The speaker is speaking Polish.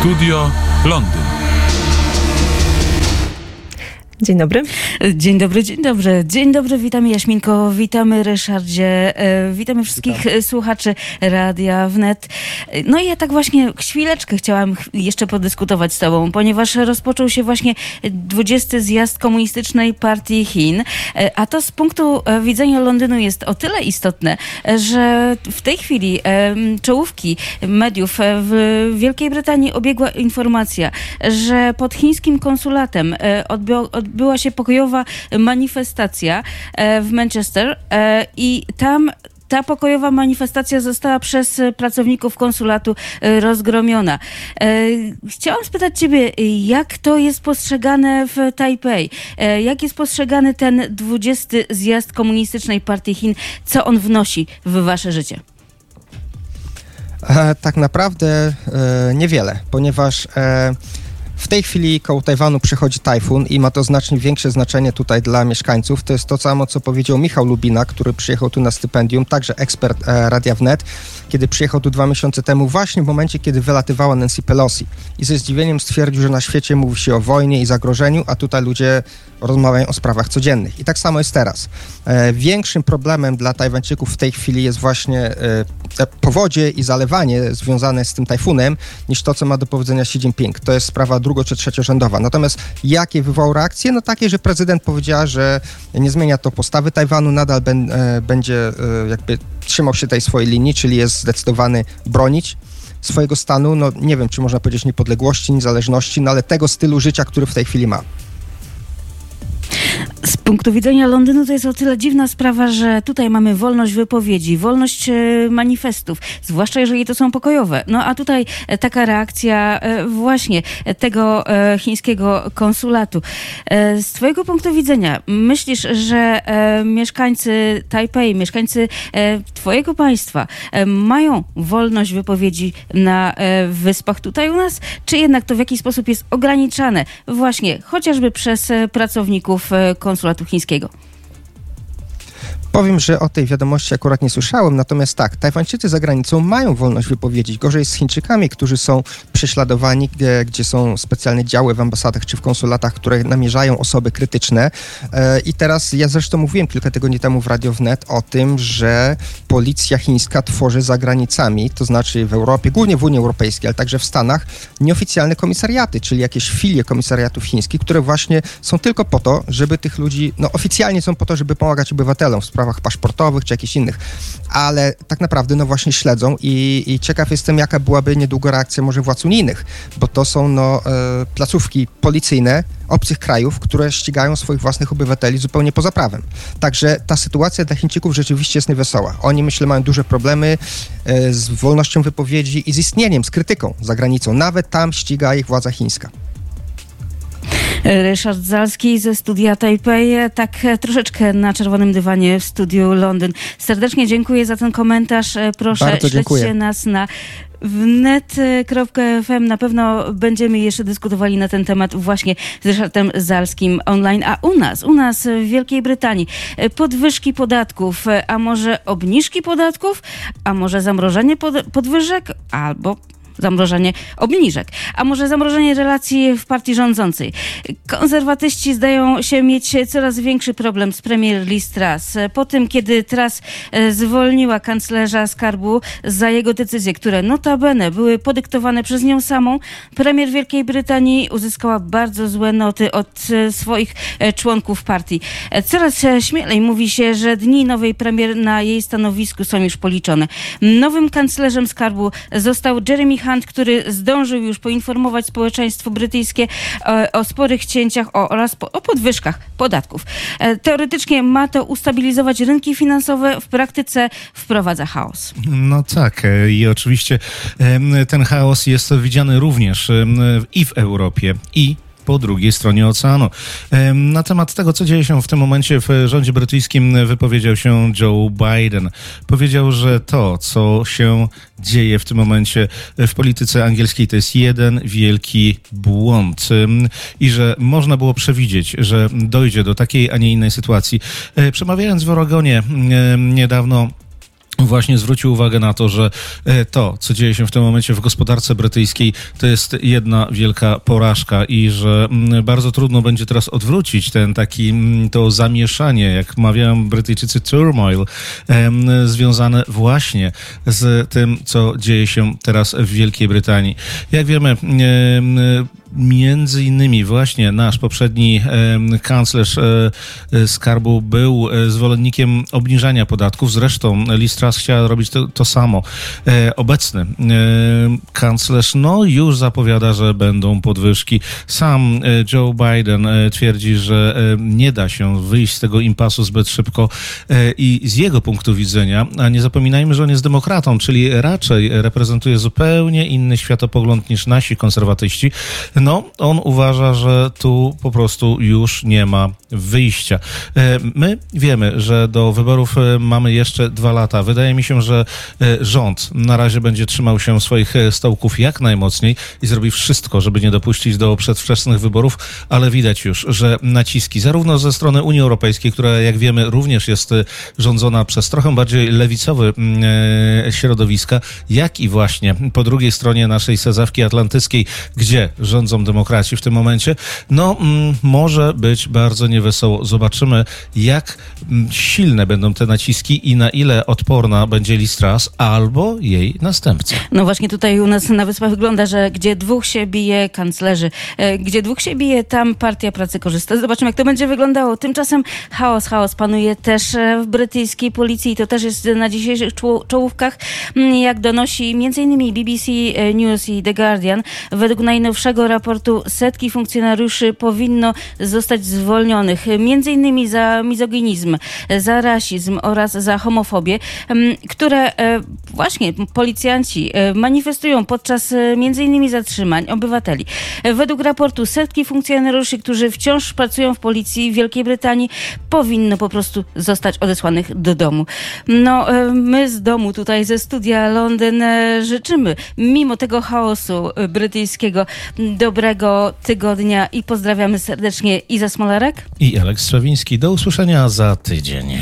Studio Londyn. Dzień dobry. Dzień dobry, dzień dobry. Dzień dobry, witamy Jaśminko, witamy Ryszardzie, e, witamy wszystkich Witam. słuchaczy Radia Wnet. No i ja tak właśnie chwileczkę chciałam jeszcze podyskutować z tobą, ponieważ rozpoczął się właśnie 20. zjazd Komunistycznej Partii Chin, e, a to z punktu e, widzenia Londynu jest o tyle istotne, że w tej chwili czołówki mediów w Wielkiej Brytanii obiegła informacja, że pod chińskim konsulatem odbył odbyła się pokojowa manifestacja e, w Manchester e, i tam ta pokojowa manifestacja została przez pracowników konsulatu e, rozgromiona. Chciałam spytać Ciebie, jak to jest postrzegane w Tajpej? Jak jest postrzegany ten 20 zjazd Komunistycznej Partii Chin? Co on wnosi w Wasze życie? tak naprawdę niewiele, ponieważ w tej chwili koło Tajwanu przychodzi tajfun i ma to znacznie większe znaczenie tutaj dla mieszkańców. To jest to samo, co powiedział Michał Lubina, który przyjechał tu na stypendium, także ekspert e, Radia Wnet, kiedy przyjechał tu dwa miesiące temu, właśnie w momencie, kiedy wylatywała Nancy Pelosi. I ze zdziwieniem stwierdził, że na świecie mówi się o wojnie i zagrożeniu, a tutaj ludzie rozmawiają o sprawach codziennych. I tak samo jest teraz. E, większym problemem dla Tajwańczyków w tej chwili jest właśnie e, powodzie i zalewanie związane z tym tajfunem, niż to, co ma do powiedzenia Xi Jinping. To jest sprawa drugo- czy trzeciorzędowa. Natomiast jakie wywołał reakcje? No takie, że prezydent powiedziała, że nie zmienia to postawy Tajwanu, nadal ben, e, będzie e, jakby trzymał się tej swojej linii, czyli jest zdecydowany bronić swojego stanu, no nie wiem, czy można powiedzieć niepodległości, niezależności, no ale tego stylu życia, który w tej chwili ma. Punktu widzenia Londynu to jest o tyle dziwna sprawa, że tutaj mamy wolność wypowiedzi, wolność e, manifestów, zwłaszcza jeżeli to są pokojowe. No a tutaj e, taka reakcja e, właśnie tego chińskiego konsulatu. Z twojego punktu widzenia myślisz, że mieszkańcy Tajpej, mieszkańcy twojego państwa mają wolność wypowiedzi na wyspach tutaj u nas, czy jednak to w jakiś sposób jest ograniczane właśnie chociażby przez pracowników konsulatu chińskiego. Powiem, że o tej wiadomości akurat nie słyszałem, natomiast tak, Tajwańczycy za granicą mają wolność wypowiedzieć. Gorzej z Chińczykami, którzy są prześladowani, gdzie, gdzie są specjalne działy w ambasadach czy w konsulatach, które namierzają osoby krytyczne. E, I teraz ja zresztą mówiłem kilka tygodni temu w Radio Wnet o tym, że policja chińska tworzy za granicami, to znaczy w Europie, głównie w Unii Europejskiej, ale także w Stanach, nieoficjalne komisariaty, czyli jakieś filie komisariatów chińskich, które właśnie są tylko po to, żeby tych ludzi, no oficjalnie są po to, żeby pomagać obywatelom w sprawach sprawach paszportowych czy jakichś innych, ale tak naprawdę no właśnie śledzą i, i ciekaw jestem, jaka byłaby niedługo reakcja może władz unijnych, bo to są no, e, placówki policyjne obcych krajów, które ścigają swoich własnych obywateli zupełnie poza prawem. Także ta sytuacja dla Chińczyków rzeczywiście jest niewesoła. Oni, myślę, mają duże problemy e, z wolnością wypowiedzi i z istnieniem, z krytyką za granicą. Nawet tam ściga ich władza chińska. Ryszard Zalski ze studia Taipei, tak troszeczkę na czerwonym dywanie w studiu Londyn. Serdecznie dziękuję za ten komentarz. Proszę Bardzo śledźcie nas na wnet.fm na pewno będziemy jeszcze dyskutowali na ten temat właśnie z Ryszardem Zalskim online. A u nas, u nas w Wielkiej Brytanii podwyżki podatków, a może obniżki podatków, a może zamrożenie podwyżek, albo zamrożenie obniżek, a może zamrożenie relacji w partii rządzącej. Konserwatyści zdają się mieć coraz większy problem z premier Liz Truss. Po tym, kiedy Truss e, zwolniła kanclerza skarbu za jego decyzje, które notabene były podyktowane przez nią samą, premier Wielkiej Brytanii uzyskała bardzo złe noty od e, swoich e, członków partii. Coraz śmielej mówi się, że dni nowej premier na jej stanowisku są już policzone. Nowym kanclerzem skarbu został Jeremy Hunt, Hunt, który zdążył już poinformować społeczeństwo brytyjskie e, o sporych cięciach oraz o podwyżkach podatków. E, teoretycznie ma to ustabilizować rynki finansowe, w praktyce wprowadza chaos. No tak e, i oczywiście ten chaos jest widziany również i w Europie, i po drugiej stronie oceanu. Na temat tego, co dzieje się w tym momencie w rządzie brytyjskim, wypowiedział się Joe Biden. Powiedział, że to, co się dzieje w tym momencie w polityce angielskiej, to jest jeden wielki błąd i że można było przewidzieć, że dojdzie do takiej, a nie innej sytuacji. E, przemawiając w Oregonie niedawno, właśnie zwrócił uwagę na to, że e, to, co dzieje się w tym momencie w gospodarce brytyjskiej, to jest jedna wielka porażka i że mm, bardzo trudno będzie teraz odwrócić ten taki, mm, to zamieszanie, jak mawiają Brytyjczycy, turmoil, związane właśnie z tym, co dzieje się teraz w Wielkiej Brytanii. Jak wiemy, em, Między innymi właśnie nasz poprzedni e, kanclerz e, skarbu był e, zwolennikiem obniżania podatków. Zresztą Liz chciała robić to, to samo. E, obecny e, kanclerz no już zapowiada, że będą podwyżki. Sam e, Joe Biden e, twierdzi, że e, nie da się wyjść z tego impasu zbyt szybko e, i z jego punktu widzenia, a nie zapominajmy, że on jest demokratą, czyli raczej reprezentuje zupełnie inny światopogląd niż nasi konserwatyści. No, on uważa, że tu po prostu już nie ma wyjścia. E, My wiemy, że do wyborów e, mamy jeszcze dwa lata. Wydaje mi się, że e, rząd na razie będzie trzymał się swoich stołków jak najmocniej i zrobi wszystko, żeby nie dopuścić do przedwczesnych wyborów, ale widać już, że naciski zarówno ze strony Unii Europejskiej, która jak wiemy również jest rządzona przez trochę bardziej lewicowe mm, środowiska, jak i właśnie po drugiej stronie naszej sezawki atlantyckiej, gdzie rządzą demokraci w tym momencie, no mm, może być bardzo niewesoło. Zobaczymy, jak mm, silne będą te naciski i na ile odporna będzie Liz Truss albo jej następca. No właśnie tutaj u nas na Wyspach wygląda, że gdzie dwóch się bije kanclerzy, e, gdzie dwóch się bije, tam Partia Pracy korzysta. Zobaczymy, jak to będzie wyglądało. Tymczasem chaos, chaos panuje też e, w brytyjskiej policji. To też jest na dzisiejszych czoł- czołówkach, Mm, jak donosi m.in. BBC e, News i The Guardian. Według najnowszego raportu setki funkcjonariuszy powinno zostać zwolnionych, m.in. za mizoginizm, za rasizm oraz za homofobię, które e, właśnie policjanci e, manifestują podczas e, m.in. zatrzymań obywateli. E, Według raportu setki funkcjonariuszy, którzy wciąż pracują w policji Wielkiej Brytanii, powinno po prostu zostać odesłanych do domu. No, my z domu tutaj ze studia Londyn życzymy, mimo tego chaosu brytyjskiego, dobrego tygodnia i pozdrawiamy serdecznie Iza Smolarek. I Aleks Szawiński. Do usłyszenia za tydzień.